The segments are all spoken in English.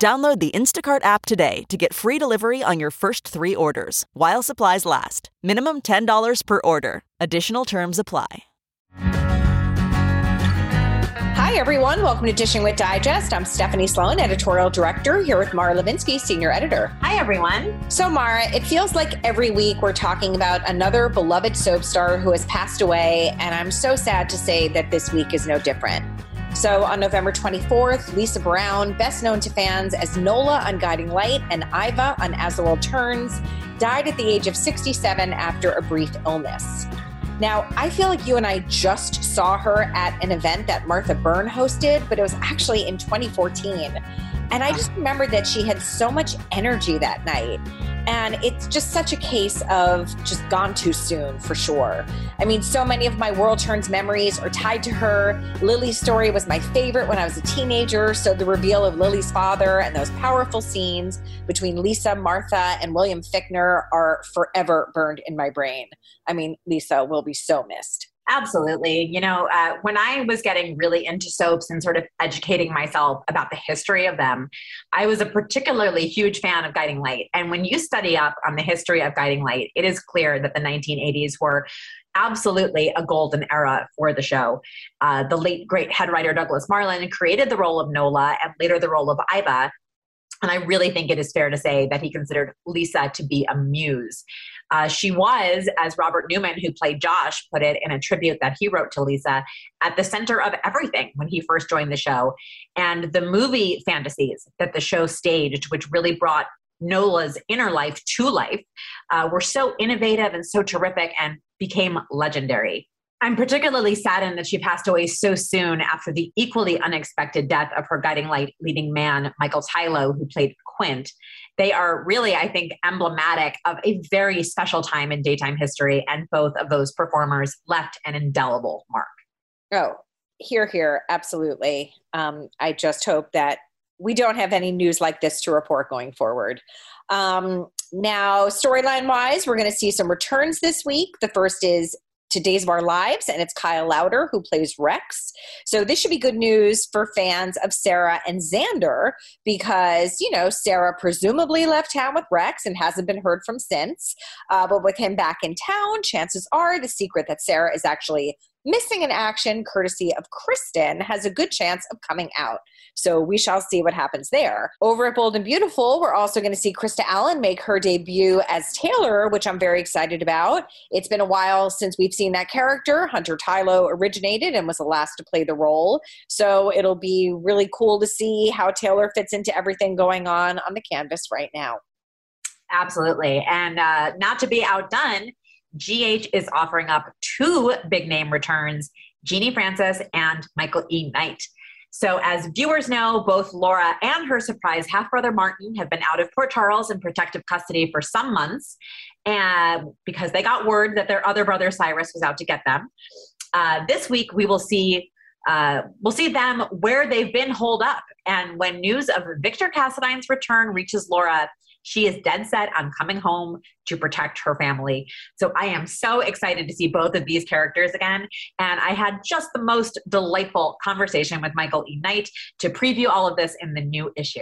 Download the Instacart app today to get free delivery on your first three orders while supplies last. Minimum $10 per order. Additional terms apply. Hi, everyone. Welcome to Dishing with Digest. I'm Stephanie Sloane, editorial director, here with Mara Levinsky, senior editor. Hi, everyone. So, Mara, it feels like every week we're talking about another beloved soap star who has passed away, and I'm so sad to say that this week is no different. So on November 24th, Lisa Brown, best known to fans as Nola on Guiding Light and Iva on As the World Turns, died at the age of 67 after a brief illness. Now, I feel like you and I just saw her at an event that Martha Byrne hosted, but it was actually in 2014. And I just remember that she had so much energy that night. And it's just such a case of just gone too soon for sure. I mean, so many of my World Turns memories are tied to her. Lily's story was my favorite when I was a teenager. So the reveal of Lily's father and those powerful scenes between Lisa, Martha, and William Fichtner are forever burned in my brain. I mean, Lisa will be so missed. Absolutely. You know, uh, when I was getting really into soaps and sort of educating myself about the history of them, I was a particularly huge fan of Guiding Light. And when you study up on the history of Guiding Light, it is clear that the 1980s were absolutely a golden era for the show. Uh, the late, great head writer Douglas Marland created the role of Nola and later the role of Iva. And I really think it is fair to say that he considered Lisa to be a muse. Uh, she was, as Robert Newman, who played Josh, put it in a tribute that he wrote to Lisa, at the center of everything when he first joined the show. And the movie fantasies that the show staged, which really brought Nola's inner life to life, uh, were so innovative and so terrific and became legendary. I'm particularly saddened that she passed away so soon after the equally unexpected death of her guiding light leading man, Michael Tylo, who played Quint. They are really, I think, emblematic of a very special time in daytime history, and both of those performers left an indelible mark. Oh, here, here, absolutely. Um, I just hope that we don't have any news like this to report going forward. Um, now, storyline wise, we're going to see some returns this week. The first is to Days of Our Lives, and it's Kyle Lowder who plays Rex. So this should be good news for fans of Sarah and Xander because, you know, Sarah presumably left town with Rex and hasn't been heard from since. Uh, but with him back in town, chances are the secret that Sarah is actually missing in action, courtesy of Kristen, has a good chance of coming out. So we shall see what happens there. Over at Bold and Beautiful, we're also going to see Krista Allen make her debut as Taylor, which I'm very excited about. It's been a while since we've seen that character. Hunter Tylo originated and was the last to play the role. So it'll be really cool to see how Taylor fits into everything going on on the canvas right now. Absolutely. And uh, not to be outdone, GH is offering up two big name returns Genie Francis and Michael E. Knight. So, as viewers know, both Laura and her surprise half brother Martin have been out of Port Charles in protective custody for some months, and because they got word that their other brother Cyrus was out to get them. Uh, this week, we will see uh, we'll see them where they've been holed up. And when news of Victor Cassadine's return reaches Laura, she is dead set on coming home to protect her family. So I am so excited to see both of these characters again. And I had just the most delightful conversation with Michael E. Knight to preview all of this in the new issue.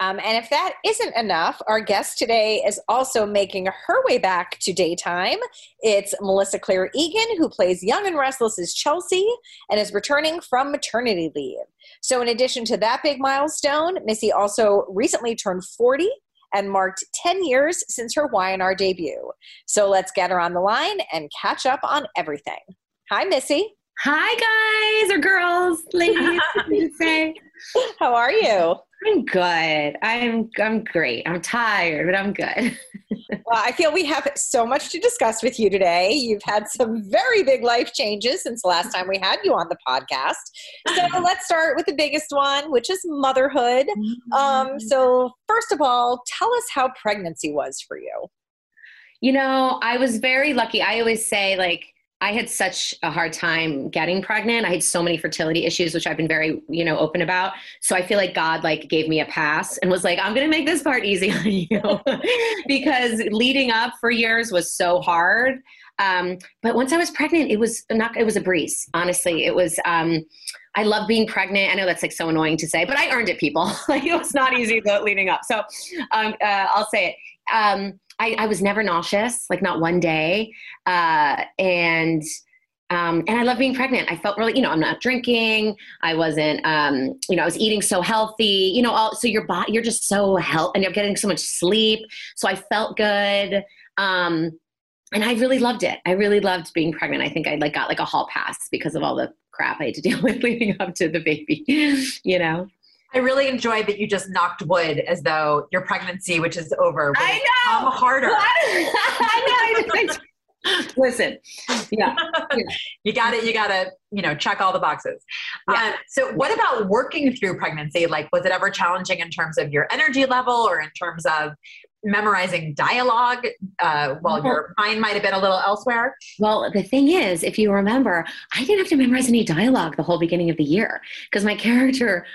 Um, and if that isn't enough, our guest today is also making her way back to daytime. It's Melissa Claire Egan, who plays Young and Restless as Chelsea and is returning from maternity leave. So, in addition to that big milestone, Missy also recently turned 40 and marked 10 years since her Y&R debut. So let's get her on the line and catch up on everything. Hi, Missy. Hi, guys or girls, ladies. say. How are you? I'm good. I'm I'm great. I'm tired, but I'm good. well, I feel we have so much to discuss with you today. You've had some very big life changes since the last time we had you on the podcast. So let's start with the biggest one, which is motherhood. Um, mm-hmm. so first of all, tell us how pregnancy was for you. You know, I was very lucky. I always say like I had such a hard time getting pregnant. I had so many fertility issues, which I've been very, you know, open about. So I feel like God like gave me a pass and was like, I'm to make this part easy on you because leading up for years was so hard. Um, but once I was pregnant, it was not, it was a breeze. Honestly, it was, um, I love being pregnant. I know that's like so annoying to say, but I earned it people. like it was not easy leading up. So, um, uh, I'll say it. I, I was never nauseous, like not one day. Uh, and um, and I love being pregnant. I felt really, you know, I'm not drinking. I wasn't, um, you know, I was eating so healthy. You know, all, so your body, you're just so healthy, and you're getting so much sleep. So I felt good, um, and I really loved it. I really loved being pregnant. I think I like got like a hall pass because of all the crap I had to deal with leading up to the baby. you know. I really enjoyed that you just knocked wood as though your pregnancy, which is over, I know harder. I know. Listen, yeah, yeah. you got it. You got to, you know, check all the boxes. Yeah. Uh, so, what about working through pregnancy? Like, was it ever challenging in terms of your energy level, or in terms of memorizing dialogue uh, while your mind might have been a little elsewhere? Well, the thing is, if you remember, I didn't have to memorize any dialogue the whole beginning of the year because my character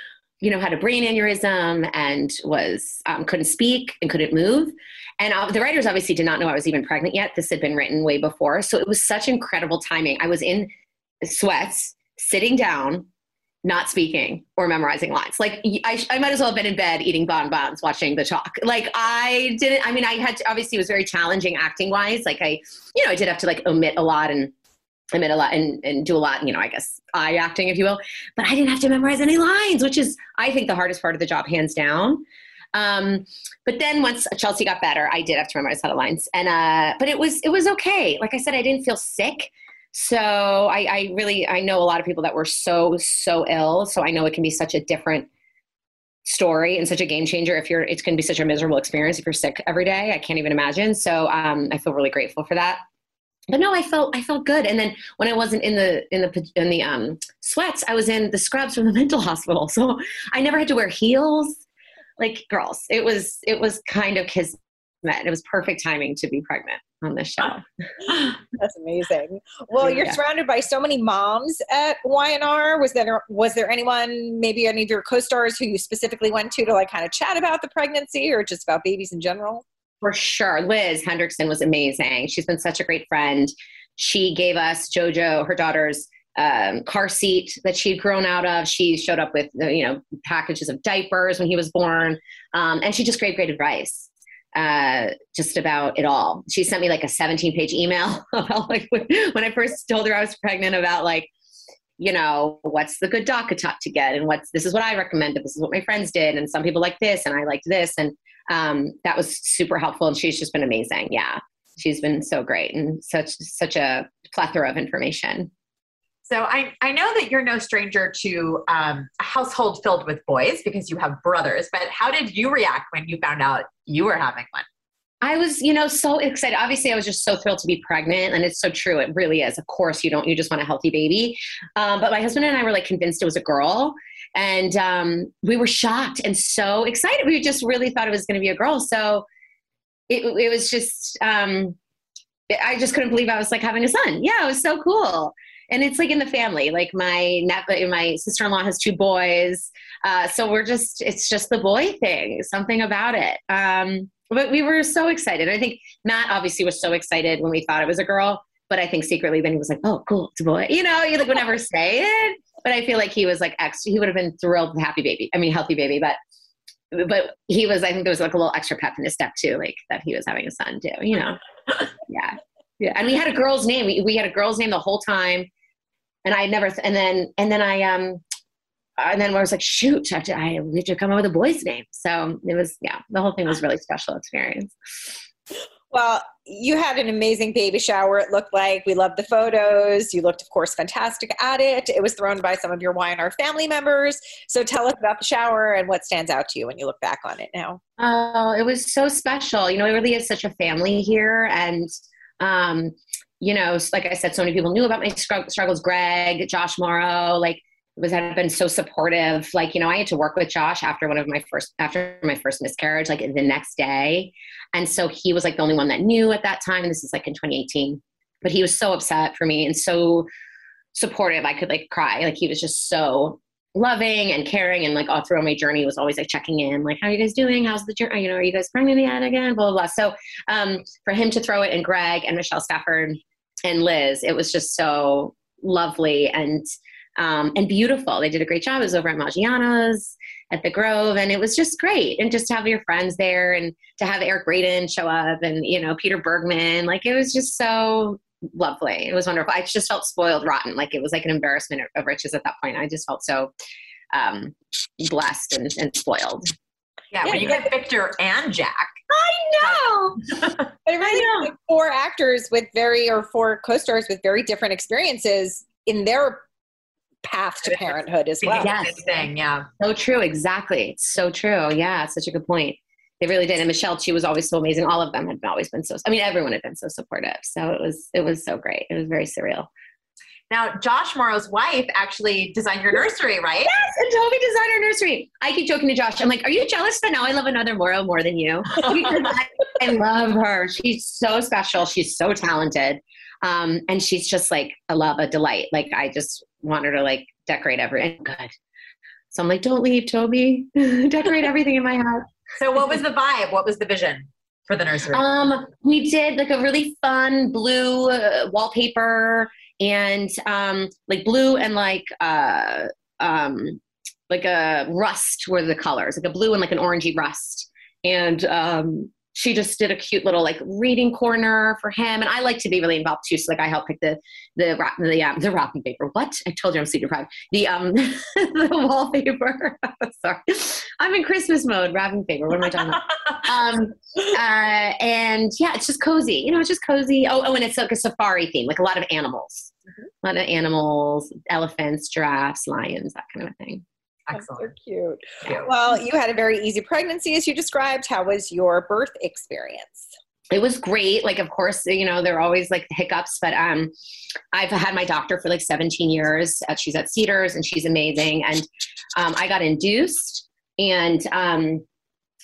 you know, had a brain aneurysm and was um, couldn't speak and couldn't move. And uh, the writers obviously did not know I was even pregnant yet. This had been written way before, so it was such incredible timing. I was in sweats, sitting down, not speaking or memorizing lines. Like I, I might as well have been in bed eating bonbons, watching the talk. Like I didn't. I mean, I had to, obviously it was very challenging acting wise. Like I, you know, I did have to like omit a lot and I meant a lot and, and do a lot, you know, I guess eye acting, if you will. But I didn't have to memorize any lines, which is, I think, the hardest part of the job, hands down. Um, but then once Chelsea got better, I did have to memorize a lot of lines. And uh, but it was it was okay. Like I said, I didn't feel sick. So I, I really I know a lot of people that were so so ill. So I know it can be such a different story and such a game changer if you're it's going to be such a miserable experience if you're sick every day i can't even imagine so um, i feel really grateful for that but no, I felt I felt good. And then when I wasn't in the in the in the um, sweats, I was in the scrubs from the mental hospital. So I never had to wear heels. Like girls, it was it was kind of kismet. It was perfect timing to be pregnant on this show. That's amazing. Well, you're yeah. surrounded by so many moms at Y&R. Was there was there anyone, maybe any of your co-stars, who you specifically went to to like kind of chat about the pregnancy or just about babies in general? For sure. Liz Hendrickson was amazing. She's been such a great friend. She gave us JoJo, her daughter's um, car seat that she'd grown out of. She showed up with, uh, you know, packages of diapers when he was born. Um, and she just gave great advice uh, just about it all. She sent me like a 17 page email about like when I first told her I was pregnant about like, you know, what's the good DockATot to get and what's, this is what I recommend, but this is what my friends did. And some people like this and I liked this. And um, that was super helpful. And she's just been amazing. Yeah. She's been so great and such, such a plethora of information. So I, I know that you're no stranger to um, a household filled with boys because you have brothers, but how did you react when you found out you were having one? I was, you know, so excited. Obviously, I was just so thrilled to be pregnant, and it's so true. It really is. Of course, you don't. You just want a healthy baby. Um, but my husband and I were like convinced it was a girl, and um, we were shocked and so excited. We just really thought it was going to be a girl. So it, it was just, um, I just couldn't believe I was like having a son. Yeah, it was so cool. And it's like in the family. Like my nephew, my sister in law has two boys, uh, so we're just it's just the boy thing. Something about it. Um, but we were so excited. I think Matt obviously was so excited when we thought it was a girl, but I think secretly then he was like, "Oh, cool, it's a boy." You know, you like would never say it, but I feel like he was like ex. He would have been thrilled with happy baby. I mean, healthy baby, but but he was. I think there was like a little extra pep in his step too, like that he was having a son too. You know, yeah, yeah. And we had a girl's name. We we had a girl's name the whole time, and I never. And then and then I um. and then I was like, shoot, I, have to, I need to come up with a boy's name. So it was, yeah, the whole thing was really special experience. Well, you had an amazing baby shower, it looked like. We loved the photos. You looked, of course, fantastic at it. It was thrown by some of your Y&R family members. So tell us about the shower and what stands out to you when you look back on it now. Oh, it was so special. You know, it really is such a family here. And, um, you know, like I said, so many people knew about my struggles. Greg, Josh Morrow, like was had been so supportive. Like, you know, I had to work with Josh after one of my first after my first miscarriage, like the next day. And so he was like the only one that knew at that time. This is like in 2018. But he was so upset for me and so supportive. I could like cry. Like he was just so loving and caring and like all throughout my journey was always like checking in, like, how are you guys doing? How's the journey? You know, are you guys pregnant yet again? Blah, blah, blah. So um, for him to throw it and Greg and Michelle Stafford and Liz, it was just so lovely and um, and beautiful. They did a great job. It was over at Maggiano's at the Grove, and it was just great. And just to have your friends there, and to have Eric Braeden show up, and you know Peter Bergman, like it was just so lovely. It was wonderful. I just felt spoiled rotten. Like it was like an embarrassment of riches at that point. I just felt so um, blessed and, and spoiled. Yeah, yeah, when you get Victor and Jack. I know. but really, I know. four actors with very, or four co-stars with very different experiences in their path to parenthood as well. Yes. Thing, yeah. So true. Exactly. So true. Yeah. Such a good point. They really did. And Michelle, she was always so amazing. All of them had always been so, I mean, everyone had been so supportive. So it was, it was so great. It was very surreal. Now, Josh Morrow's wife actually designed your nursery, right? Yes, and Toby designed our nursery. I keep joking to Josh. I'm like, "Are you jealous that now I love another Morrow more than you?" I, I, love her. She's so special. She's so talented, um, and she's just like a love, a delight. Like I just want her to like decorate everything. Good. So I'm like, don't leave, Toby. decorate everything in my house. So what was the vibe? What was the vision for the nursery? Um, we did like a really fun blue uh, wallpaper and um, like blue and like uh, um, like a rust were the colors, like a blue and like an orangey rust. And um, she just did a cute little like reading corner for him. And i like to be really involved too. So like i helped pick the the the um, the wrapping paper. What? I told you i'm super proud. The um the wallpaper. Sorry. I'm in christmas mode wrapping paper. What am i talking about? Um uh and yeah it's just cozy. You know it's just cozy. Oh oh and it's like a safari theme like a lot of animals. Mm-hmm. a lot of animals elephants giraffes lions that kind of thing Excellent. so cute. Yeah. Well, you had a very easy pregnancy, as you described. How was your birth experience? It was great. Like, of course, you know, there are always like hiccups, but um, I've had my doctor for like 17 years. Uh, she's at Cedars and she's amazing. And um, I got induced and, um,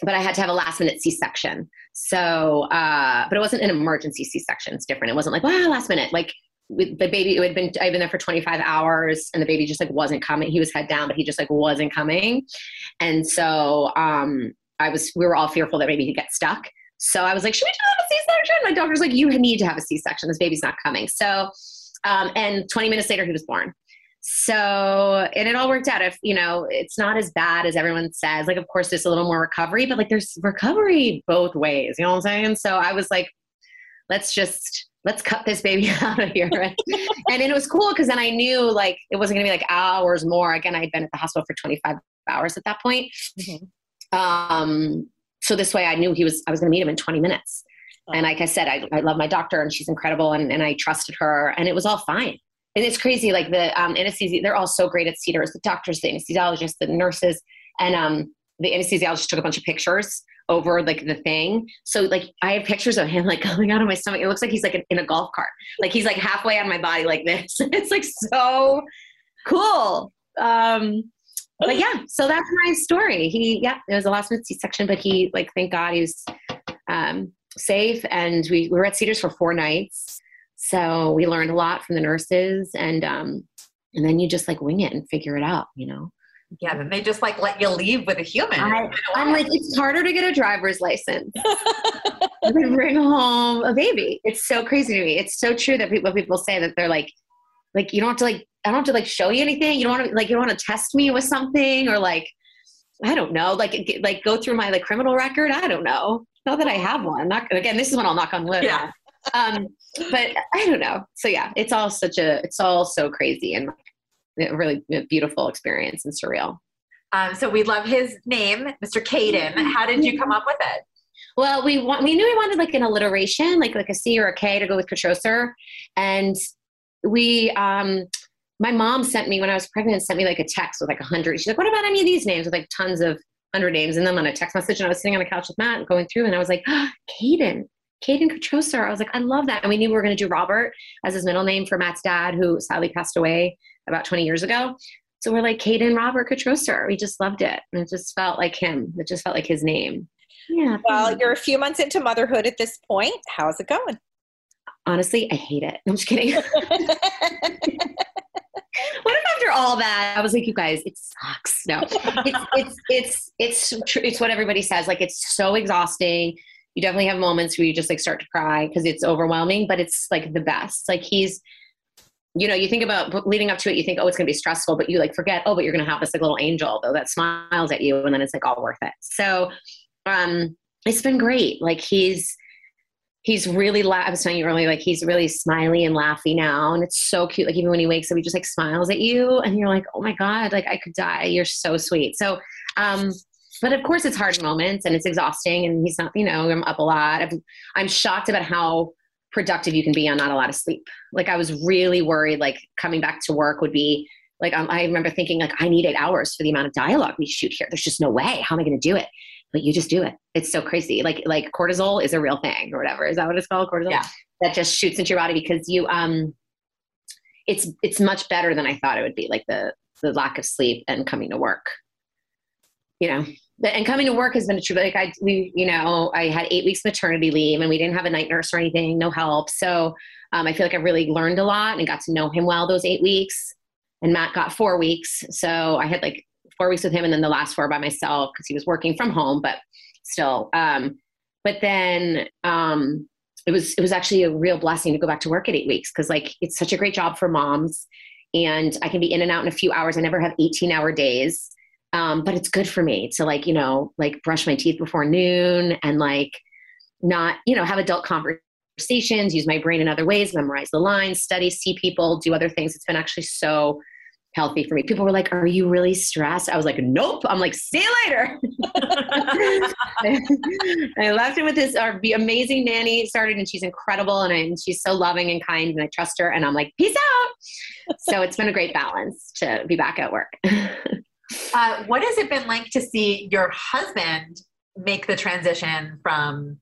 but I had to have a last minute C section. So, uh, but it wasn't an emergency C section. It's different. It wasn't like, wow, last minute. Like the baby it had been I'd been there for 25 hours and the baby just like wasn't coming. He was head down, but he just like wasn't coming. And so um I was we were all fearful that maybe he'd get stuck. So I was like, should we do a C-section? My doctor's like, you need to have a C-section. This baby's not coming. So um and 20 minutes later he was born. So and it all worked out. If you know, it's not as bad as everyone says. Like, of course, there's a little more recovery, but like there's recovery both ways. You know what I'm saying? So I was like, let's just let's cut this baby out of here. and it was cool because then I knew like it wasn't gonna be like hours more. Again, I'd been at the hospital for 25 hours at that point. Mm-hmm. Um, so this way I knew he was I was gonna meet him in 20 minutes. Oh. And like I said, I, I love my doctor and she's incredible and, and I trusted her and it was all fine. And it's crazy, like the um, anesthesia, they're all so great at Cedars, the doctors, the anesthesiologists, the nurses, and um, the anesthesiologist took a bunch of pictures over like the thing. So like I have pictures of him like coming out of my stomach. It looks like he's like in a golf cart. Like he's like halfway on my body like this. it's like so cool. Um but yeah, so that's my story. He yeah, it was a last minute C section, but he like thank God he was um safe and we, we were at Cedars for four nights. So we learned a lot from the nurses and um and then you just like wing it and figure it out, you know. Yeah, then they just like let you leave with a human. I, am like, it's harder to get a driver's license than bring home a baby. It's so crazy to me. It's so true that people people say that they're like, like you don't have to like, I don't have to like show you anything. You don't want to like, you don't want to test me with something or like, I don't know, like like go through my like criminal record. I don't know. Not that I have one. Not again. This is when I'll knock on wood. Yeah. um, but I don't know. So yeah, it's all such a, it's all so crazy and a really beautiful experience and surreal. Um, so we love his name, Mr. Caden. How did you come up with it? Well, we want we knew we wanted like an alliteration, like like a C or a K to go with Katrosar, and we um my mom sent me when I was pregnant sent me like a text with like a hundred. She's like, "What about any of these names?" With like tons of hundred names, and then on a text message, and I was sitting on the couch with Matt going through, and I was like, oh, "Caden, Caden Katrosar." I was like, "I love that," and we knew we were going to do Robert as his middle name for Matt's dad, who sadly passed away about 20 years ago. So we're like Caden Robert Katrosar. We just loved it, and it just felt like him. It just felt like his name. Yeah. Well, you're a few months into motherhood at this point. How's it going? Honestly, I hate it. I'm just kidding. what if after all that i was like you guys it sucks no it's it's it's it's it's, it's what everybody says like it's so exhausting you definitely have moments where you just like start to cry because it's overwhelming but it's like the best like he's you know you think about leading up to it you think oh it's going to be stressful but you like forget oh but you're going to have this like little angel though that smiles at you and then it's like all worth it so um it's been great like he's he's really la- I was telling you earlier, like he's really smiley and laughy now. And it's so cute. Like even when he wakes up, he just like smiles at you and you're like, oh my God, like I could die. You're so sweet. So, um, but of course it's hard moments and it's exhausting and he's not, you know, I'm up a lot. I'm, I'm shocked about how productive you can be on not a lot of sleep. Like I was really worried, like coming back to work would be like, um, I remember thinking like, I need eight hours for the amount of dialogue we shoot here. There's just no way. How am I going to do it? but you just do it. It's so crazy. Like like cortisol is a real thing or whatever. Is that what it's called? Cortisol? Yeah. That just shoots into your body because you um it's it's much better than I thought it would be. Like the the lack of sleep and coming to work. You know, and coming to work has been a true like I we you know I had eight weeks maternity leave and we didn't have a night nurse or anything, no help. So um, I feel like I really learned a lot and got to know him well those eight weeks. And Matt got four weeks, so I had like four weeks with him and then the last four by myself because he was working from home, but still. Um, but then um, it was it was actually a real blessing to go back to work at eight weeks because like it's such a great job for moms and I can be in and out in a few hours. I never have 18 hour days. Um, but it's good for me to like, you know, like brush my teeth before noon and like not, you know, have adult conversations, use my brain in other ways, memorize the lines, study, see people, do other things. It's been actually so healthy for me. People were like, Are you really stressed? I was like, Nope. I'm like, See you later. I left him with this our amazing nanny started, and she's incredible. And, I, and she's so loving and kind, and I trust her. And I'm like, Peace out. so it's been a great balance to be back at work. uh, what has it been like to see your husband make the transition from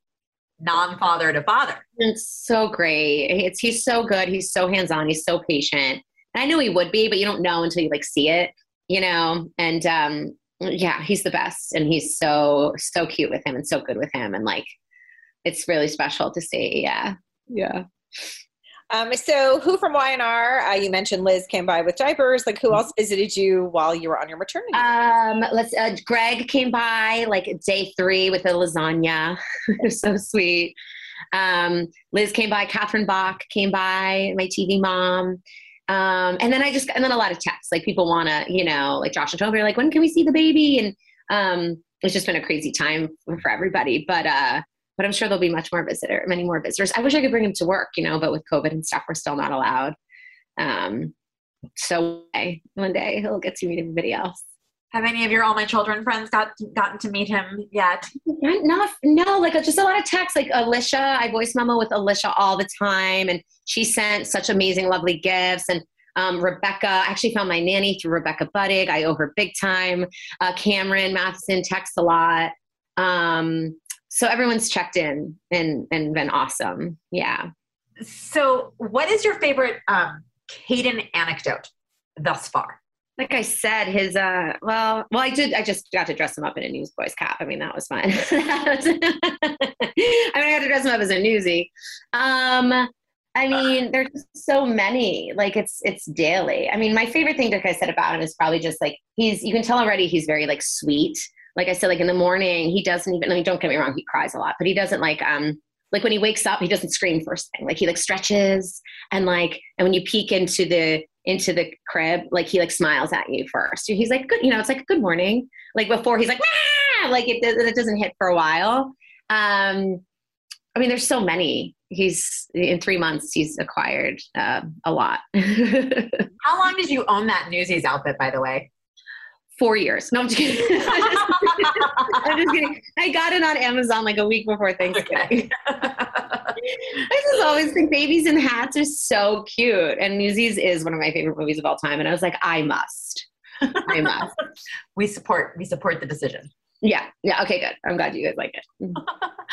non-father to father it's so great it's he's so good he's so hands-on he's so patient and I knew he would be, but you don't know until you like see it, you know? And um, yeah, he's the best. And he's so, so cute with him and so good with him. And like, it's really special to see. Yeah. Yeah. Um, so who from Y&R, uh, you mentioned Liz came by with diapers. Like who else visited you while you were on your maternity? Um, let's, uh, Greg came by like day three with a lasagna. It was so sweet. Um, Liz came by, Catherine Bach came by, my TV mom. Um, and then I just, and then a lot of texts, like people want to, you know, like Josh and Toby are like, when can we see the baby? And um, it's just been a crazy time for everybody. But, uh, but I'm sure there'll be much more visitor, many more visitors. I wish I could bring him to work, you know, but with COVID and stuff, we're still not allowed. Um, so one day he'll get to meet everybody else. Have any of your All My Children friends got gotten to meet him yet? Not, no, like just a lot of texts. Like Alicia, I voice memo with Alicia all the time, and she sent such amazing, lovely gifts. And um, Rebecca, I actually found my nanny through Rebecca Budig. I owe her big time. Uh, Cameron Mathison texts a lot. Um, so everyone's checked in and and been awesome. Yeah. So, what is your favorite um, Caden anecdote thus far? like I said, his uh well well I did I just got to dress him up in a newsboy's cap. I mean that was fun. I mean I had to dress him up as a newsie. Um I mean there's so many. Like it's it's daily. I mean my favorite thing like I said about him is probably just like he's you can tell already he's very like sweet. Like I said, like in the morning, he doesn't even I mean don't get me wrong, he cries a lot, but he doesn't like um like when he wakes up, he doesn't scream first thing. Like he like stretches and like and when you peek into the into the crib, like he like smiles at you first. He's like, good, you know, it's like good morning. Like before he's like, like it, it doesn't hit for a while. Um, I mean, there's so many. he's in three months he's acquired uh, a lot how long did you own that newsies outfit by the way four years no i'm just kidding i'm just kidding i got it on amazon like a week before thanksgiving okay. i just always think babies in hats are so cute and newsies is one of my favorite movies of all time and i was like i must i must we support we support the decision yeah. Yeah. Okay. Good. I'm glad you guys like it. Mm.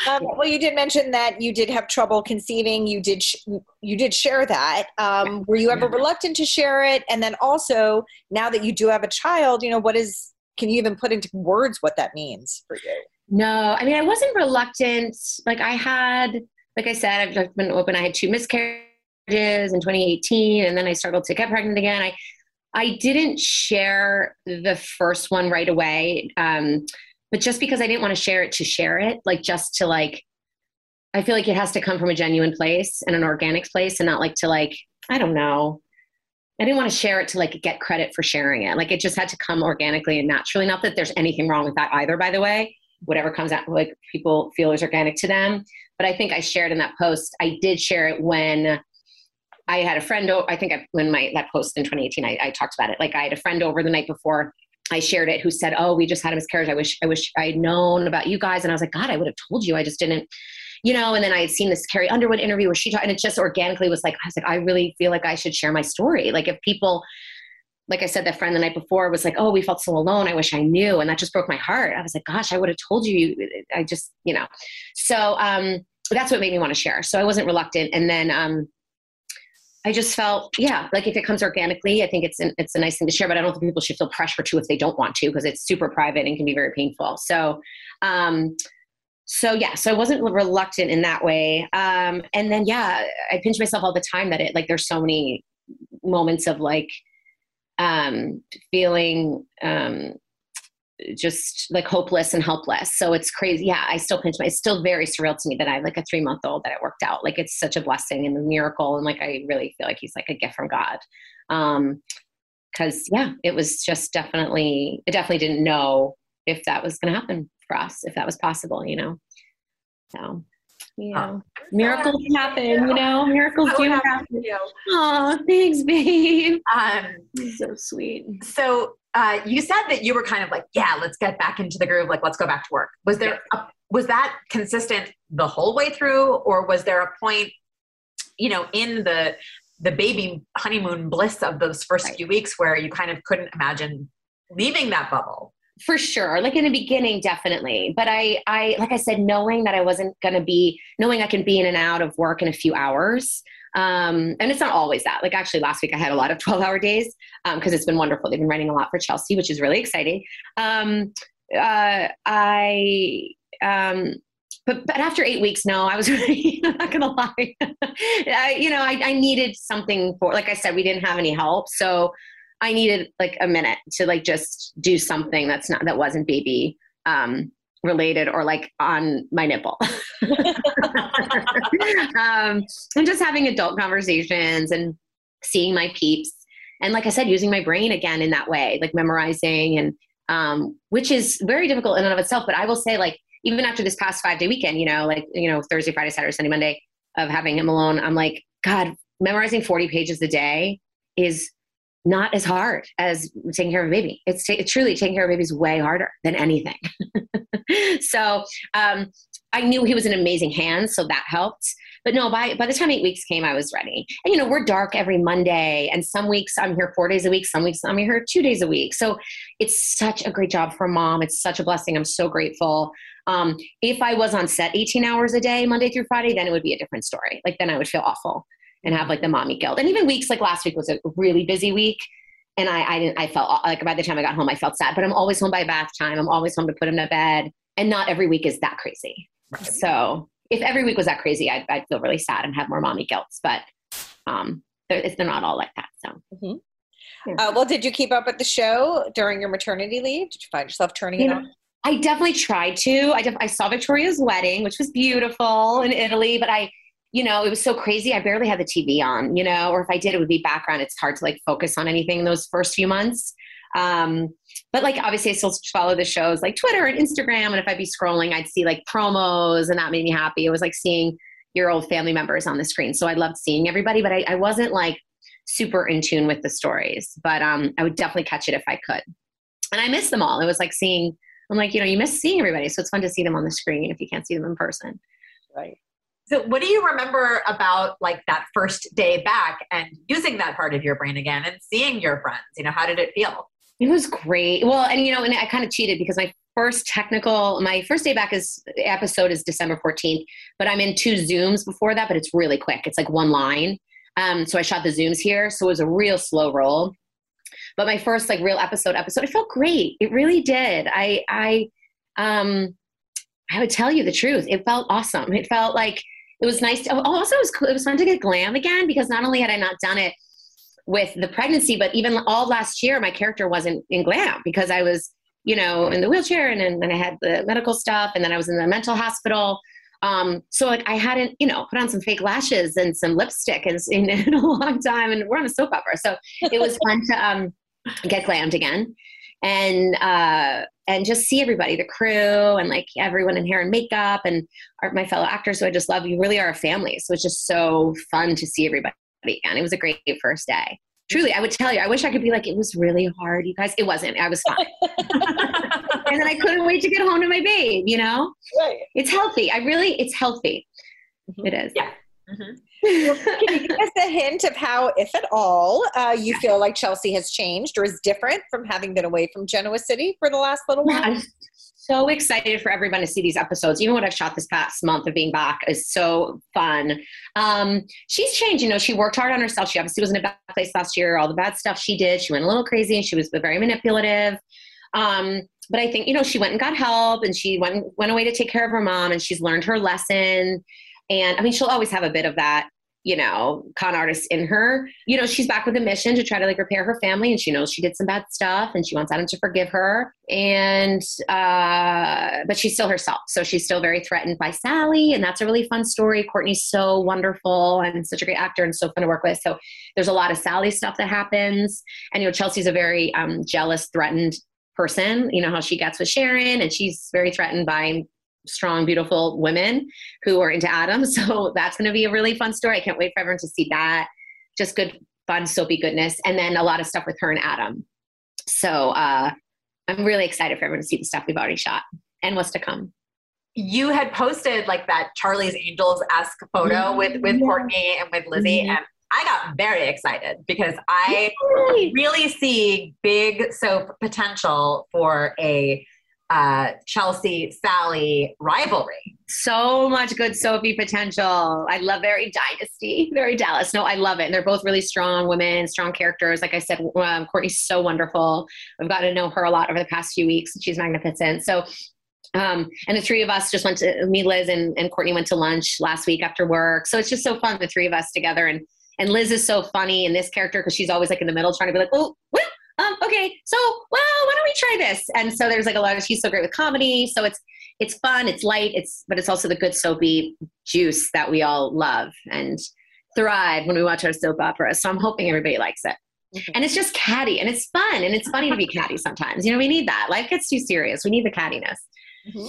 Um, well, you did mention that you did have trouble conceiving. You did. Sh- you did share that. Um, were you ever reluctant to share it? And then also, now that you do have a child, you know, what is? Can you even put into words what that means for you? No, I mean, I wasn't reluctant. Like I had, like I said, I've been open. I had two miscarriages in 2018, and then I struggled to get pregnant again. I, I didn't share the first one right away. Um, but just because I didn't want to share it to share it, like just to like, I feel like it has to come from a genuine place and an organic place and not like to like, I don't know. I didn't want to share it to like get credit for sharing it. Like it just had to come organically and naturally. Not that there's anything wrong with that either, by the way. Whatever comes out, like people feel is organic to them. But I think I shared in that post, I did share it when I had a friend. I think I, when my that post in 2018, I, I talked about it. Like I had a friend over the night before I shared it who said, "Oh, we just had a miscarriage. I wish I wish I had known about you guys." And I was like, "God, I would have told you. I just didn't." You know, and then I had seen this Carrie Underwood interview where she talked, and it just organically was like, I was like, I really feel like I should share my story. Like, if people, like I said, that friend the night before was like, oh, we felt so alone. I wish I knew. And that just broke my heart. I was like, gosh, I would have told you. I just, you know. So um, that's what made me want to share. So I wasn't reluctant. And then um, I just felt, yeah, like if it comes organically, I think it's an, it's a nice thing to share. But I don't think people should feel pressure to if they don't want to because it's super private and can be very painful. So, um, so yeah, so I wasn't reluctant in that way. Um, and then yeah, I pinch myself all the time that it like there's so many moments of like um, feeling um, just like hopeless and helpless. So it's crazy. Yeah, I still pinch my. It's still very surreal to me that I have like a three month old that it worked out. Like it's such a blessing and a miracle, and like I really feel like he's like a gift from God. Um, because yeah, it was just definitely. I definitely didn't know if that was going to happen for us, if that was possible. You know, so yeah, oh, miracles happen. You know, miracles do happen. Oh, thanks, babe. Um, so sweet. So uh, you said that you were kind of like, yeah, let's get back into the groove. Like, let's go back to work. Was there a, was that consistent the whole way through, or was there a point, you know, in the the baby honeymoon bliss of those first right. few weeks where you kind of couldn't imagine leaving that bubble? For sure. Like in the beginning, definitely. But I, I, like I said, knowing that I wasn't going to be, knowing I can be in and out of work in a few hours, um, and it's not always that. Like actually, last week I had a lot of 12 hour days because um, it's been wonderful. They've been writing a lot for Chelsea, which is really exciting. Um, uh, I, um, but but after eight weeks, no, I was really not gonna lie. I, you know, I, I needed something for. Like I said, we didn't have any help, so I needed like a minute to like just do something that's not that wasn't baby um, related or like on my nipple. um, and just having adult conversations and seeing my peeps. And like I said, using my brain again in that way, like memorizing and um, which is very difficult in and of itself. But I will say, like, even after this past five day weekend, you know, like, you know, Thursday, Friday, Saturday, Sunday, Monday of having him alone, I'm like, God, memorizing 40 pages a day is not as hard as taking care of a baby. It's, t- truly taking care of is way harder than anything. so um, I knew he was in amazing hands, so that helped. But no, by by the time eight weeks came, I was ready. And you know, we're dark every Monday, and some weeks I'm here four days a week, some weeks I'm here two days a week. So it's such a great job for mom. It's such a blessing. I'm so grateful. Um, if I was on set 18 hours a day, Monday through Friday, then it would be a different story. Like then I would feel awful and have like the mommy guilt. And even weeks like last week was a really busy week. And I, I didn't, I felt like by the time I got home, I felt sad, but I'm always home by bath time. I'm always home to put him to bed. And not every week is that crazy. Right. So if every week was that crazy, I'd, I'd, feel really sad and have more mommy guilt, but um, they're, they're not all like that. So. Mm-hmm. Yeah. Uh, well, did you keep up with the show during your maternity leave? Did you find yourself turning you it know, on? I definitely tried to. I, def- I saw Victoria's wedding, which was beautiful in Italy, but I you know, it was so crazy. I barely had the TV on, you know, or if I did, it would be background. It's hard to like focus on anything in those first few months. Um, but like obviously I still follow the shows like Twitter and Instagram. And if I'd be scrolling, I'd see like promos and that made me happy. It was like seeing, your old family members on the screen. So I loved seeing everybody, but I, I wasn't like super in tune with the stories. But um, I would definitely catch it if I could. And I miss them all. It was like seeing, I'm like, you know, you miss seeing everybody. So it's fun to see them on the screen if you can't see them in person. Right. So, what do you remember about like that first day back and using that part of your brain again and seeing your friends? You know, how did it feel? It was great. Well, and you know, and I kind of cheated because my first technical, my first day back is episode is December 14th, but I'm in two Zooms before that, but it's really quick. It's like one line. Um, so I shot the Zooms here. So it was a real slow roll. But my first like real episode episode, it felt great. It really did. I, I, um, I would tell you the truth. It felt awesome. It felt like it was nice. To, also, it was, it was fun to get glam again because not only had I not done it with the pregnancy, but even all last year, my character wasn't in glam because I was, you know, in the wheelchair and then I had the medical stuff and then I was in the mental hospital. Um, so like I hadn't, you know, put on some fake lashes and some lipstick in, in, in a long time and we're on a soap opera. So it was fun to um, get glammed again and uh, and just see everybody, the crew, and like everyone in hair and makeup, and our, my fellow actors who I just love. You really are a family, so it's just so fun to see everybody again. It was a great first day. Truly, I would tell you, I wish I could be like, it was really hard, you guys. It wasn't. I was fine. and then I couldn't wait to get home to my babe. You know, right. it's healthy. I really, it's healthy. Mm-hmm. It is. Yeah. Mm-hmm. Can you give us a hint of how, if at all, uh, you feel like Chelsea has changed or is different from having been away from Genoa City for the last little while? I'm so excited for everyone to see these episodes. Even what I've shot this past month of being back is so fun. Um, she's changed. You know, she worked hard on herself. She obviously was in a bad place last year. All the bad stuff she did. She went a little crazy and she was very manipulative. Um, but I think you know she went and got help and she went went away to take care of her mom and she's learned her lesson. And I mean, she'll always have a bit of that you know, con artist in her. You know, she's back with a mission to try to like repair her family and she knows she did some bad stuff and she wants Adam to forgive her. And uh but she's still herself. So she's still very threatened by Sally and that's a really fun story. Courtney's so wonderful and such a great actor and so fun to work with. So there's a lot of Sally stuff that happens. And you know, Chelsea's a very um jealous, threatened person. You know how she gets with Sharon and she's very threatened by strong, beautiful women who are into Adam. So that's going to be a really fun story. I can't wait for everyone to see that. Just good, fun, soapy goodness. And then a lot of stuff with her and Adam. So uh, I'm really excited for everyone to see the stuff we've already shot and what's to come. You had posted like that Charlie's Angels esque photo mm-hmm. with with Courtney and with Lizzie, mm-hmm. and I got very excited because I really see big soap potential for a uh, Chelsea Sally rivalry. So much good Sophie potential. I love very dynasty, very Dallas. No, I love it. And they're both really strong women, strong characters. Like I said, um, Courtney's so wonderful. I've gotten to know her a lot over the past few weeks. She's magnificent. So, um, and the three of us just went to me, Liz, and, and Courtney went to lunch last week after work. So it's just so fun, the three of us together. And and Liz is so funny in this character because she's always like in the middle trying to be like, oh, well, um, okay, so well, why don't we try this? And so there's like a lot of she's so great with comedy. So it's it's fun, it's light, it's but it's also the good soapy juice that we all love and thrive when we watch our soap opera. So I'm hoping everybody likes it. Mm-hmm. And it's just catty and it's fun and it's funny to be catty sometimes. You know, we need that. Life gets too serious. We need the cattiness. Mm-hmm.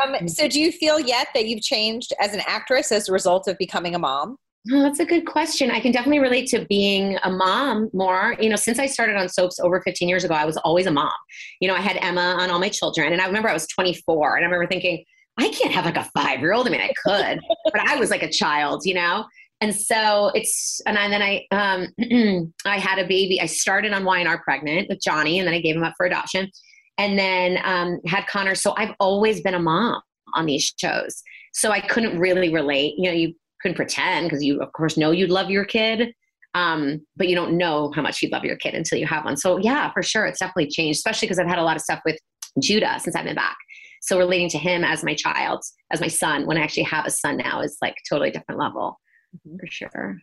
Um, so do you feel yet that you've changed as an actress as a result of becoming a mom? Oh, that's a good question. I can definitely relate to being a mom more. You know, since I started on soaps over 15 years ago, I was always a mom. You know, I had Emma on all my children, and I remember I was 24, and I remember thinking, I can't have like a five year old. I mean, I could, but I was like a child, you know? And so it's, and I, then I, um, I had a baby. I started on Y&R pregnant with Johnny, and then I gave him up for adoption, and then um, had Connor. So I've always been a mom on these shows. So I couldn't really relate. You know, you couldn't pretend because you of course know you'd love your kid um, but you don't know how much you'd love your kid until you have one. So yeah for sure it's definitely changed especially because i've had a lot of stuff with judah since i've been back. So relating to him as my child as my son when i actually have a son now is like totally different level mm-hmm. for sure.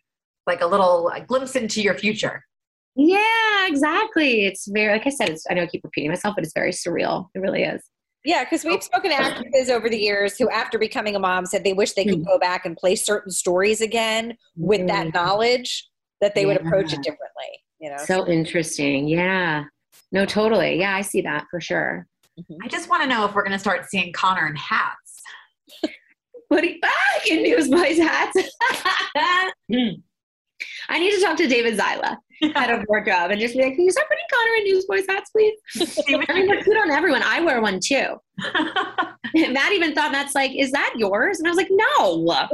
Like a little a glimpse into your future. Yeah exactly. It's very like i said it's i know i keep repeating myself but it's very surreal. It really is yeah, because we've spoken to actresses over the years who, after becoming a mom, said they wish they could mm. go back and play certain stories again with that mm. knowledge that they yeah. would approach it differently. You know, so interesting. Yeah, no, totally. Yeah, I see that for sure. Mm-hmm. I just want to know if we're going to start seeing Connor in hats. what? You, ah, in Newsboys hats. I need to talk to David Zyla, head of wardrobe, and just be like, can you start putting Connor in Newsboys hats, please? I mean, look good on everyone. I wear one too. Matt even thought Matt's like, is that yours? And I was like, no.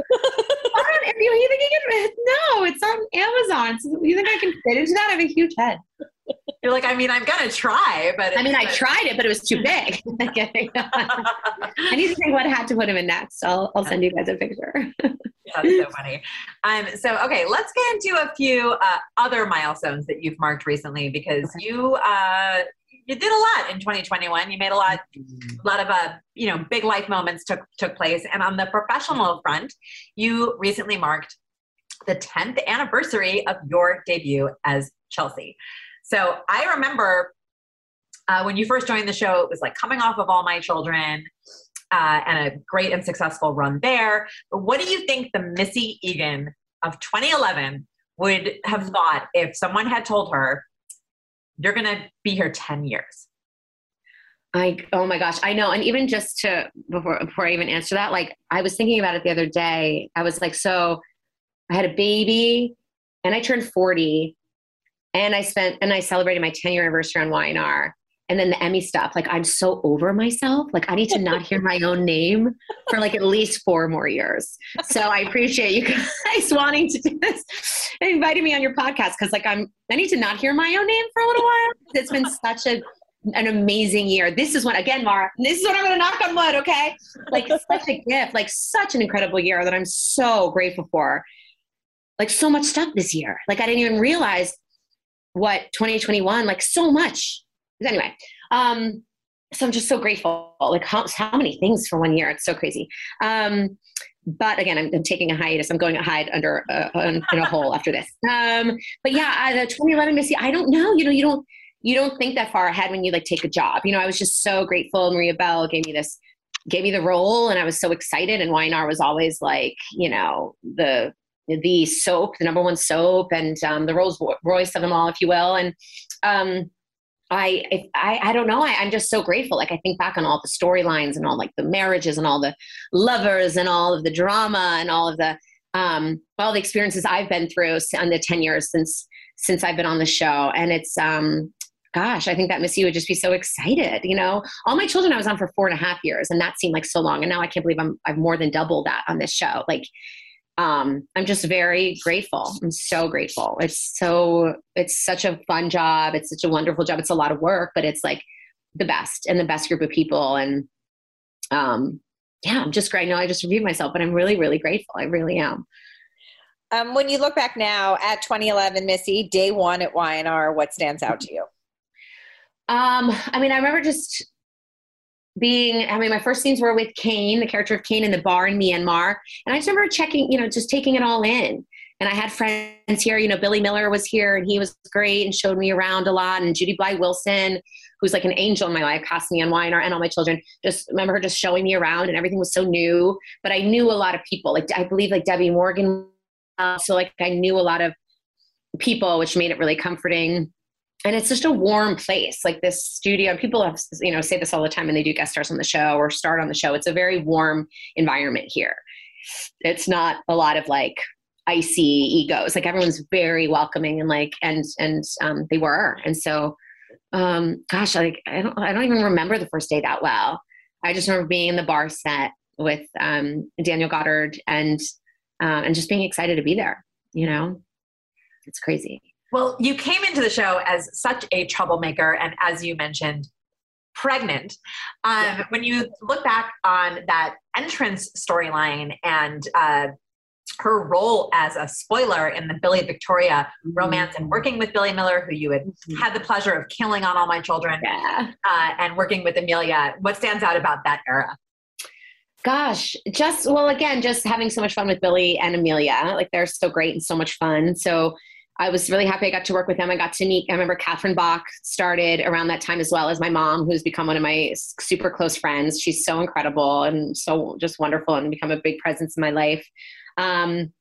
you, you think you can? No, it's on Amazon. So you think I can fit into that? I have a huge head. You're like, I mean, I'm gonna try, but I mean, I tried it, but it was too big. I need to think what hat to put him in next. I'll, I'll send you guys a picture. That's so funny. Um, so okay, let's get into a few uh, other milestones that you've marked recently because okay. you uh, you did a lot in 2021. You made a lot, a lot of uh, you know, big life moments took took place. And on the professional front, you recently marked the 10th anniversary of your debut as Chelsea. So I remember uh, when you first joined the show, it was like coming off of All My Children. Uh, and a great and successful run there. But what do you think the Missy Egan of 2011 would have thought if someone had told her you're going to be here 10 years. I oh my gosh, I know. And even just to before before I even answer that, like I was thinking about it the other day. I was like, so I had a baby and I turned 40 and I spent and I celebrated my 10 year anniversary on Y&R and then the Emmy stuff. Like I'm so over myself. Like I need to not hear my own name for like at least four more years. So I appreciate you guys wanting to do this and inviting me on your podcast because like I'm I need to not hear my own name for a little while. It's been such a an amazing year. This is what again, Mara. This is what I'm going to knock on wood. Okay, like such a gift, like such an incredible year that I'm so grateful for. Like so much stuff this year. Like I didn't even realize what 2021. Like so much anyway, um, so I'm just so grateful. Like how, how many things for one year? It's so crazy. Um, but again, I'm, I'm, taking a hiatus. I'm going to hide under in a hole after this. Um, but yeah, the 2011 Missy, I don't know. You know, you don't you don't think that far ahead when you like take a job. You know, I was just so grateful. Maria Bell gave me this, gave me the role, and I was so excited. And Y&R was always like, you know, the the soap, the number one soap, and um, the Rolls Royce of them all, if you will. And um, I, I, I don't know. I, I'm just so grateful. Like I think back on all the storylines and all like the marriages and all the lovers and all of the drama and all of the, um, all the experiences I've been through in the 10 years since, since I've been on the show. And it's, um, gosh, I think that Missy would just be so excited. You know, all my children I was on for four and a half years and that seemed like so long. And now I can't believe I'm, I've more than doubled that on this show. Like, um, I'm just very grateful. I'm so grateful. It's so it's such a fun job. It's such a wonderful job. It's a lot of work, but it's like the best and the best group of people. And um, yeah, I'm just great. No, I just reviewed myself, but I'm really, really grateful. I really am. Um, when you look back now at 2011, Missy, day one at Y&R, what stands out to you? Um, I mean, I remember just being i mean my first scenes were with Cane the character of Cane in the bar in myanmar. And i just remember checking you know just taking it all in. And i had friends here you know billy miller was here and he was great and showed me around a lot. And Judy Blye Wilson who's like an angel in my life cast me on Y&R and all my children just remember her just showing me around and everything was so new. But i knew a lot of people like i believe like Debbi Morgan. Uh, so like i knew a lot of people which made it really comforting and it's just a warm place like this studio people have you know say this all the time and they do guest stars on the show or start on the show. It's a very warm environment here. It's not a lot of like icy egos. Like everyone's very welcoming and like and and um, they were. And so um gosh like i don't i don't even remember the first day that well. I just remember being in the bar set with um daniel goddard and uh, and just being excited to be there you know? It's crazy well, you came into the show as such a troublemaker, and as you mentioned, pregnant. Um, yeah. When you look back on that entrance storyline and uh, her role as a spoiler in the Billy Victoria mm-hmm. romance and working with Billy Miller, who you had mm-hmm. had the pleasure of killing on All My Children, yeah. uh, and working with Amelia, what stands out about that era? Gosh, just well, again, just having so much fun with Billy and Amelia. Like they're so great and so much fun. So I was really happy I got to work with them. I got to meet, I remember Catherine Bach started around that time as well as my mom, who's become one of my super close friends. She's so incredible and so just wonderful and become a big presence in my life. Um,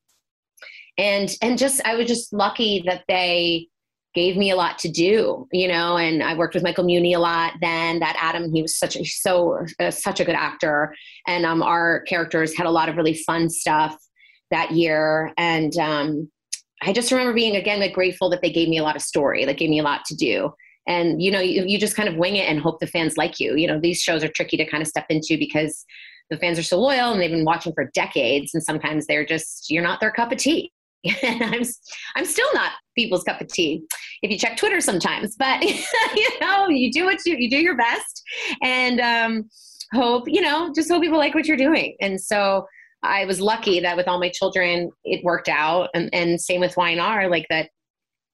and, and just, I was just lucky that they, gave me a lot to do, you know, and I worked with Michael Muhney a lot then that Adam, he was such a, so, uh, such a good actor. And um, our characters had a lot of really fun stuff that year. And um, I just remember being, again, like grateful that they gave me a lot of story, that gave me a lot to do. And, you know, you, you just kind of wing it and hope the fans like you. You know, these shows are tricky to kind of step into because the fans are so loyal and they've been watching for decades. And sometimes they're just, you're not their cup of tea. and I'm I'm still not people's cup of tea. If you check Twitter sometimes, but you know, you do what you you do your best, and um, hope you know just hope people like what you're doing. And so I was lucky that with all my children, it worked out, and, and same with Y&R, like that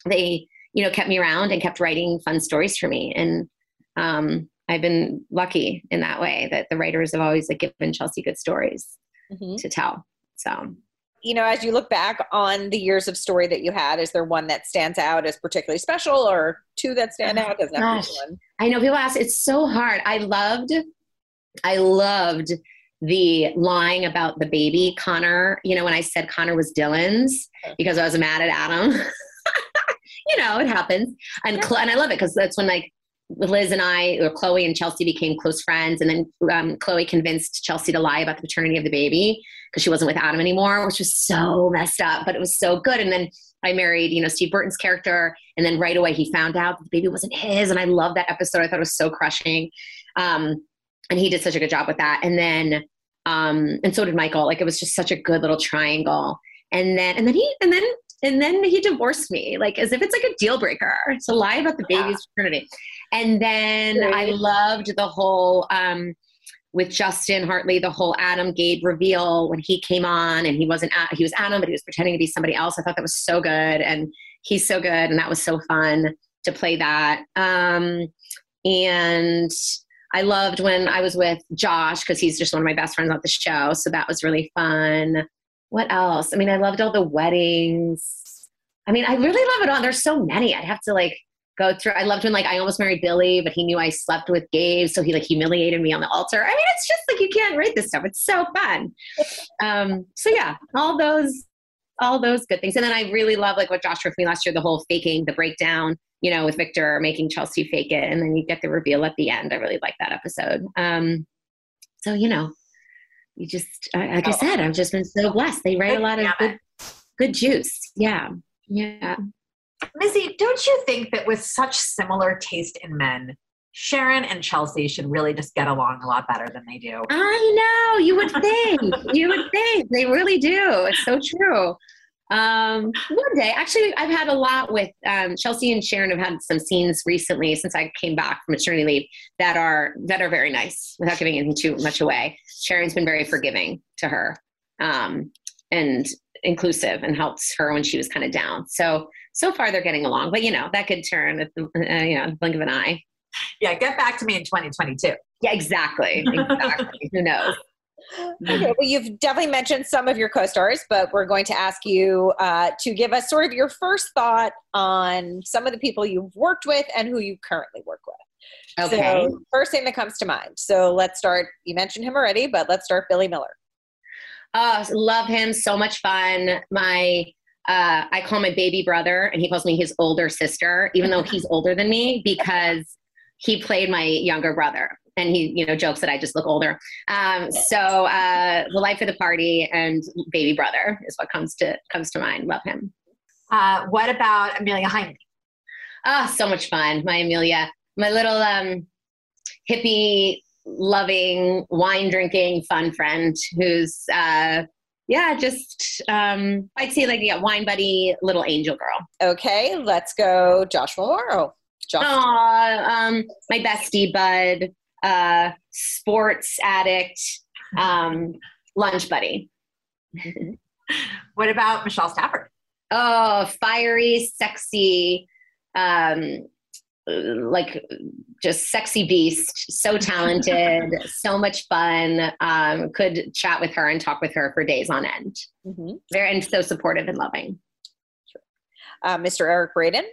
they you know kept me around and kept writing fun stories for me, and um, I've been lucky in that way that the writers have always like given Chelsea good stories mm-hmm. to tell. So you know, as you look back on the years of story that you had, is there one that stands out as particularly special or two that stand out? Doesn't Gosh, I know people ask, it's so hard. I loved, I loved the lying about the baby Connor. You know, when I said Connor was Dylan's because I was mad at Adam. you know, it happens. And, yeah. and I love it because that's when like Liz and I, or Chloe and Chelsea became close friends. And then um, Chloe convinced Chelsea to lie about the paternity of the baby because she wasn't with Adam anymore, which was so messed up, but it was so good. And then I married, you know, Steve Burton's character. And then right away he found out the baby wasn't his. And I love that episode. I thought it was so crushing. Um, and he did such a good job with that. And then, um, and so did Michael. Like it was just such a good little triangle. And then, and then he, and then, and then he divorced me, like as if it's like a deal breaker to lie about the baby's yeah. paternity. And then I loved the whole, um, with Justin Hartley, the whole Adam Gabe reveal when he came on and he wasn't he was Adam, but he was pretending to be somebody else. I thought that was so good, and he's so good, and that was so fun to play that. Um, and I loved when I was with Josh because he's just one of my best friends on the show, so that was really fun. What else? I mean, I loved all the weddings. I mean, I really love it all. There's so many. I'd have to like go through. I loved when like I almost married Billy, but he knew I slept with Gabe, so he like humiliated me on the altar. I mean, it's just like you can't rate this stuff. It's so fun. Um, so yeah, all those, all those good things. And then I really love like what Josh wrote for me last year, the whole faking the breakdown. You know, with Victor making Chelsea fake it, and then you get the reveal at the end. I really like that episode. Um, so you know, you just like I oh. said, I've just been so blessed. They write a lot of good, good juice. Yeah, yeah. Missy, don't you think that with such similar taste in men, Sharon and Chelsea should really just get along a lot better than they do? I know. You would think. you would think. They really do. It's so true. Um, one day, actually, I've had a lot with um, Chelsea and Sharon. Have had some scenes recently since I came back from maternity leave that are that are very nice. Without giving anything too much away, Sharon's been very forgiving to her um, and inclusive, and helped her when she was kind of down. So so far they're getting along, but you know that could turn at the uh, you know blink of an eye. Yeah, get back to me in 2022. Yeah, exactly. Exactly. Who knows? Okay, well, you've definitely mentioned some of your co-stars, but we're going to ask you uh, to give us sort of your first thought on some of the people you've worked with and who you currently work with. Okay. So, first thing that comes to mind. So let's start. You mentioned him already, but let's start Billy Miller. Oh, love him. So much fun. My uh, I call my baby brother, and he calls me his older sister, even though he's older than me because he played my younger brother. And he, you know, jokes that I just look older. Um, so uh, the life of the party and baby brother is what comes to comes to mind. Love him. Uh, what about Amelia Heinle? Oh, so much fun. My Amelia, my little um, hippie loving, wine drinking, fun friend who's uh, yeah, just um, I'd say like yeah, wine buddy, little angel girl. Okay, let's go, Joshua Morrow. Josh. Aww, um, my bestie bud, uh, sports addict, um, lunch buddy. what about Michelle Stafford? Oh, fiery, sexy, um, like just sexy beast, so talented, so much fun. Um, could chat with her and talk with her for days on end. Mm-hmm. Very and so supportive and loving. Uh, Mr. Eric Braeden.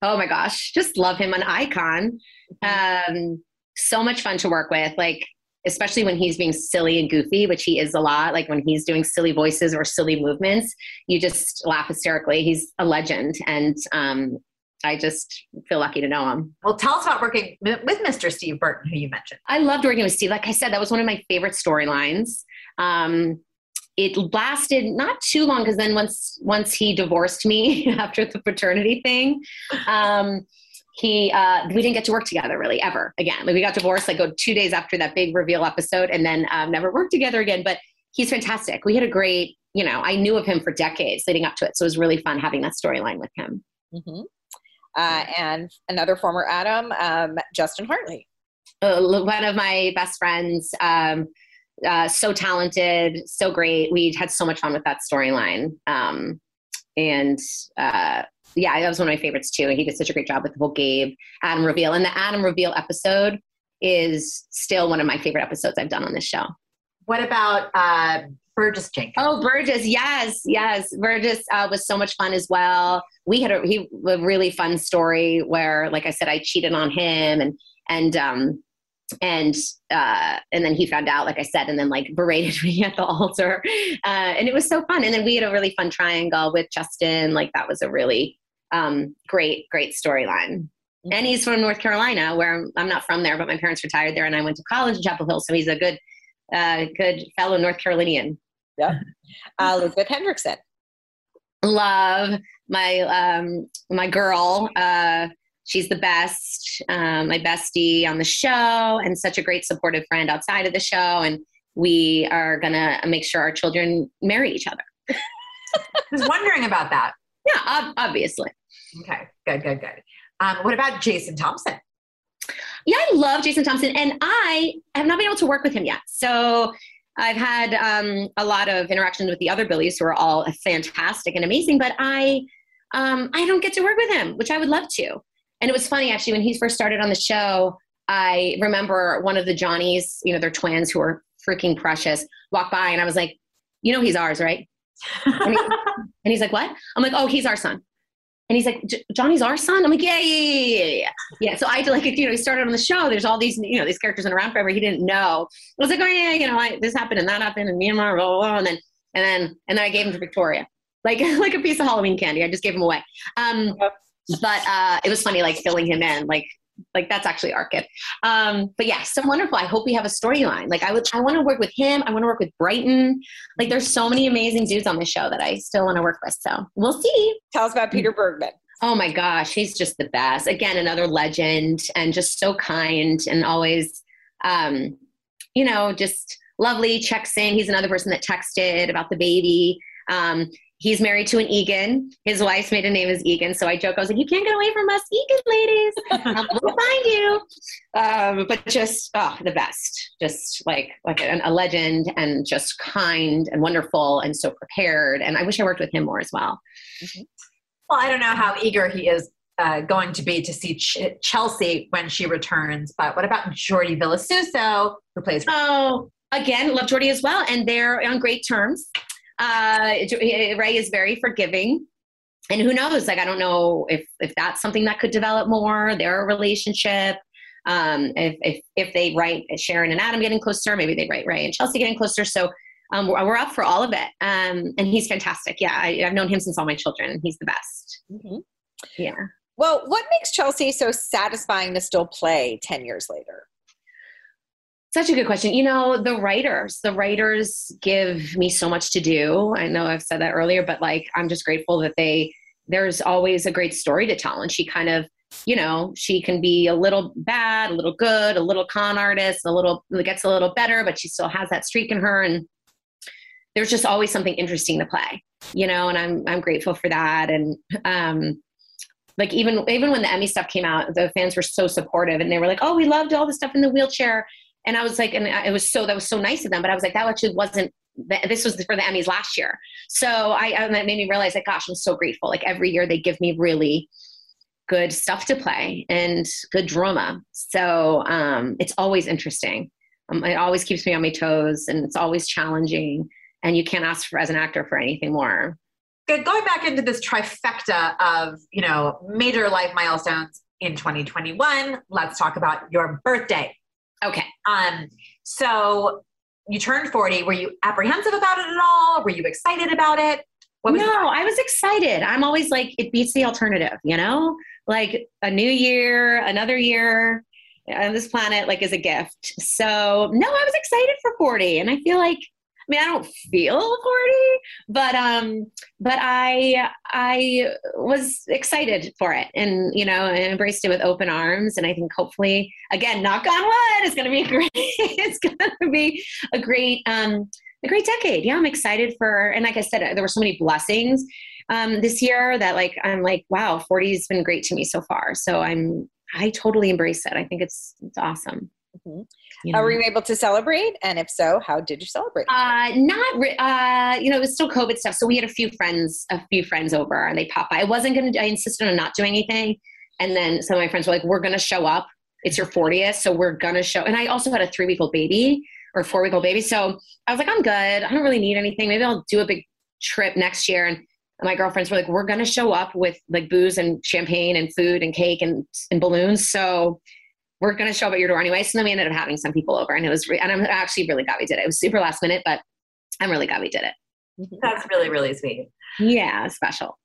Oh my gosh, just love him, an icon. Mm-hmm. Um, so much fun to work with. Like especially when he's being silly and goofy, which he is a lot. Like when he's doing silly voices or silly movements, you just laugh hysterically. He's a legend, and um, I just feel lucky to know him. Well, tell us about working with Mr. Steve Burton, who you mentioned. I loved working with Steve. Like I said, that was one of my favorite storylines. Um, it lasted not too long because then once once he divorced me after the paternity thing, um, he uh, we didn't get to work together really ever again. Like we got divorced like go two days after that big reveal episode, and then um, never worked together again. But he's fantastic. We had a great, you know, I knew of him for decades leading up to it, so it was really fun having that storyline with him. Mm-hmm. Uh, and another former Adam, um, Justin Hartley. Uh, one of my best friends. Um, uh, so talented, so great. We had so much fun with that storyline. Um, and uh, yeah, that was one of my favorites too. And He did such a great job with the whole Gabe Adam reveal. And the Adam reveal episode is still one of my favorite episodes I've done on this show. What about uh, Burgess Jenkins? Oh, Burgess, yes, yes. Burgess uh, was so much fun as well. We had a, he, a really fun story where, like I said, I cheated on him and and um, and uh, and then he found out, like I said, and then like berated me at the altar, uh, and it was so fun. And then we had a really fun triangle with Justin. Like that was a really um, great, great storyline. Mm-hmm. And he's from North Carolina, where I'm not from there, but my parents retired there, and I went to college in Chapel Hill, so he's a good, uh, good fellow North Carolinian. Yeah, uh, Elizabeth Hendrickson. Love my um, my girl. Uh, she's the best, um, my bestie on the show, and such a great supportive friend outside of the show. And we are gonna make sure our children marry each other. I was wondering about that. Yeah, ob- obviously. Okay, good, good, good. Um, what about Jason Thompson? Yeah, I love Jason Thompson, and I have not been able to work with him yet. So I've had um, a lot of interactions with the other Billies who are all fantastic and amazing, but I um, I don't get to work with him, which I would love to. And it was funny actually when he first started on the show. I remember one of the Johnnies, you know, they're twins who are freaking precious, walked by, and I was like, "You know, he's ours, right?" and, he, and he's like, "What?" I'm like, "Oh, he's our son." And he's like, Johnny's our son. I'm like, yeah, yeah, yeah, yeah, yeah. Yeah. So I had to like, you know, he started on the show. There's all these, you know, these characters been around forever. He didn't know. I was like, oh yeah, you know, I, this happened and that happened and Myanmar, blah, blah, blah. And then, and then, and then I gave him to Victoria, like, like a piece of Halloween candy. I just gave him away. Um, but uh, it was funny, like filling him in, like like that's actually our kid. Um, but yeah, so wonderful. I hope we have a storyline. Like I would, I want to work with him. I want to work with Bryton. Like there's so many amazing dudes on the show that I still want to work with. So we'll see. Tell us about Peter Bergman. Oh my gosh, he's just the best. Again, another legend and just so kind and always, um, you know, just lovely. Checks in. He's another person that texted about the baby. Um, he's married to an Egan. His wife's maiden name is Egan. So I joke, I was like, you can't get away from us, Egan ladies. Um, we'll find you. Um, but just oh, the best, just like like a, a, legend and just kind and wonderful and so prepared. And I wish I worked with him more as well. Mm-hmm. Well, I don't know how eager he is uh, going to be to see Ch- Chelsea when she returns. But what about Jordi Vilasuso, who plays? Oh, again, love Jordi as well, and they're on great terms. Uh, Ray is very forgiving. And who knows? Like, I don't know if, if that's something that could develop more, their relationship. Um, if, if, if they write Sharon and Adam getting closer, maybe they write Ray and Chelsea getting closer. So um, we're, we're, up for all of it. Um, and he's fantastic. Yeah, I, have known him since all my children. And he's the best. Mm-hmm. Yeah. Well, what makes Chelsea so satisfying to still play 10 years later? Such a good question. You know, the writers, the writers give me so much to do. I know I've said that earlier, but like, I'm just grateful that they, there's always a great story to tell. And she kind of, you know, she can be a little bad, a little good, a little con artist, a little, gets a little better, but she still has that streak in her. And there's just always something interesting to play, you know, and I'm, I'm grateful for that. And, um, like even even when the Emmy stuff came out, the fans were so supportive, and they were like, "Oh, we loved all the stuff in the wheelchair." And I was like, and it was so, that was so nice of them. But I was like, that actually wasn't, this was for the Emmys last year. So I, and that made me realize like, gosh, I'm so grateful. Like every year they give me really good stuff to play and good drama. So um, it's always interesting. Um, it always keeps me on my toes and it's always challenging. And you can't ask for, as an actor for anything more. Going back into this trifecta of, you know, major life milestones in 2021, let's talk about your birthday. Okay. Um, so you turned 40. Were you apprehensive about it at all? Were you excited about it? no, I was excited. I'm always like, it beats the alternative, you know? Like a new year, another year on this planet, like is a gift. So, no, I was excited for 40. And I feel like, mean, I don't feel 40, but um, but I I was excited for it, and you know, I embraced it with open arms. And I think hopefully, again, knock on wood, it's going to be great. it's going to be a great um, a great decade. Yeah, I'm excited for, and like I said, there were so many blessings um, this year that like I'm like, wow, 40 has been great to me so far. So I'm I totally embrace it. I think it's it's awesome. Mm-hmm. You know? Are you able to celebrate? And if so, how did you celebrate? Uh, not, re- uh, you know, it was still COVID stuff. So we had a few friends, a few friends over, and they popped by. I wasn't gonna. I insisted on not doing anything, and then some of my friends were like, "We're gonna show up. It's your 40th, so we're gonna show." And I also had a three week old baby or four week old baby, so I was like, "I'm good. I don't really need anything. Maybe I'll do a big trip next year." And my girlfriends were like, "We're gonna show up with like booze and champagne and food and cake and and balloons." So we're gonna show up at your door anyway. So then we ended up having some people over, and it was re- and I'm actually really glad we did it. It was super last minute, but I'm really glad we did it. That's really really sweet. Yeah, special.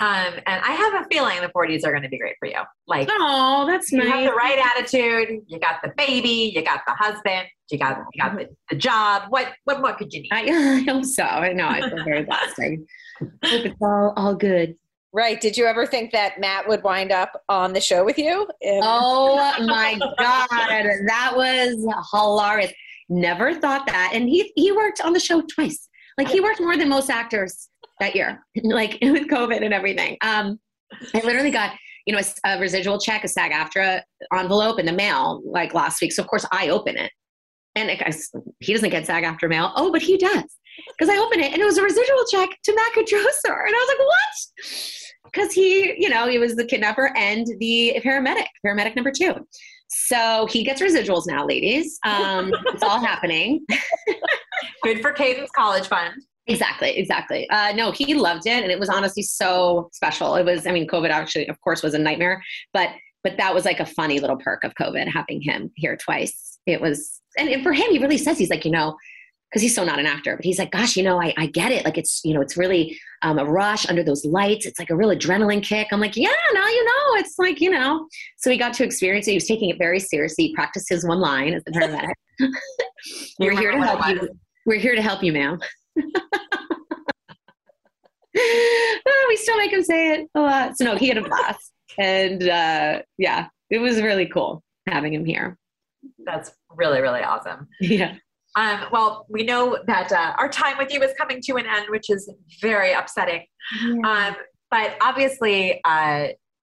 Um, and I have a feeling the 40s are going to be great for you. Like, oh, that's you nice. have the right attitude. You got the baby. You got the husband. You got you got the, the job. What what more could you need? I, I hope so. I know. I feel very blessed. I hope it's all all good. Right. Did you ever think that Matt would wind up on the show with you? oh my God. That was hilarious. Never thought that. And he he worked on the show twice. Like he worked more than most actors that year, like with COVID and everything. Um, I literally got, you know, a, a residual check, a SAG AFTRA envelope in the mail like last week. So of course I open it. And it, I, he doesn't get SAG AFTRA mail. Oh, but he does. Because I opened it and it was a residual check to Matt Katrosar. And I was like, what? Because he, you know, he was the kidnapper and the paramedic, paramedic number two. So he gets residuals now, ladies. Um, it's all happening. Good for Hayden's College Fund. Exactly, exactly. Uh, no, he loved it, and it was honestly so special. It was, I mean, COVID actually, of course, was a nightmare, but but that was like a funny little perk of COVID having him here twice. It was, and, and for him, he really says he's like, you know, because he's so not an actor, but he's like, gosh, you know, I, I get it. Like it's, you know, it's really um, a rush under those lights. It's like a real adrenaline kick. I'm like, yeah, now you know. It's like, you know. So he got to experience it. He was taking it very seriously. He practiced his one line as the paramedic. We're here to help you. We're here to help you, ma'am. oh, we still make him say it a lot. So no, he had a blast, and uh, yeah, it was really cool having him here. That's really really awesome. Yeah. Um, well, we know that uh, our time with you is coming to an end, which is very upsetting. Yeah. Um, but obviously, uh,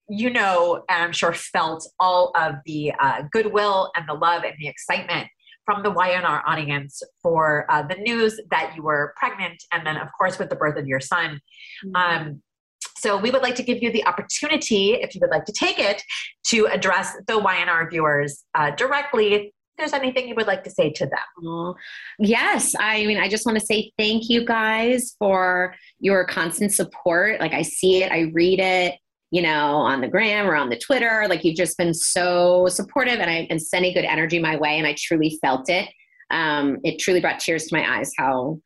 you know, and I'm sure felt all of the uh, goodwill and the love and the excitement from the Y&R audience for uh, the news that you were pregnant, and then, of course, with the birth of your son. Mm-hmm. Um, so, we would like to give you the opportunity, if you would like to take it, to address the Y&R viewers uh, directly there's anything you would like to say to them. Yes, I mean, I just want to say thank you guys for your constant support. Like, I see it, I read it, you know, on the gram or on the Twitter. Like you've just been so supportive and I and sending good energy my way, and I truly felt it. Um, it truly brought tears to my eyes how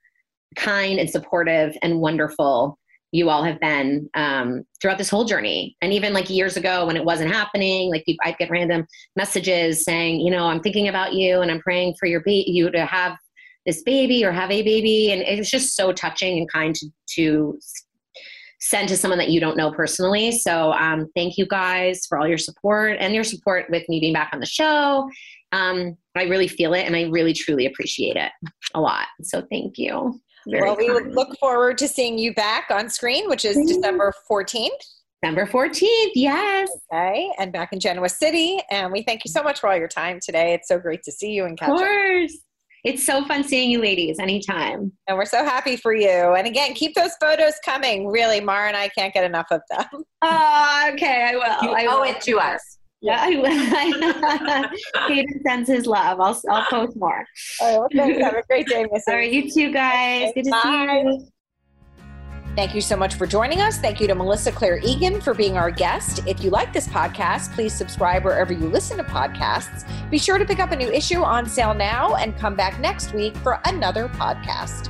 kind and supportive and wonderful you all have been um, throughout this whole journey. And even like years ago when it wasn't happening, like I'd get random messages saying, you know, I'm thinking about you and I'm praying for your ba- you to have this baby or have a baby. And it was just so touching and kind to, to send to someone that you don't know personally. So um, thank you guys for all your support and your support with me being back on the show. Um, I really feel it and I really truly appreciate it a lot. So thank you. Very well, we look forward to seeing you back on screen, which is December 14th. December 14th, yes. Okay, and back in Genoa City. And we thank you so much for all your time today. It's so great to see you and catch Of course. Up. It's so fun seeing you ladies anytime. And we're so happy for you. And again, keep those photos coming. Really, Mara and I can't get enough of them. Oh, okay, I will. You I owe will. it to us. Yeah, I will. Hayden sends his love. I'll, I'll post more. All right, well, thanks. Have a great day, Miss. All right, you too, guys. Good to Bye. see you. Thank you so much for joining us. Thank you to Melissa Claire Egan for being our guest. If you like this podcast, please subscribe wherever you listen to podcasts. Be sure to pick up a new issue on sale now and come back next week for another podcast.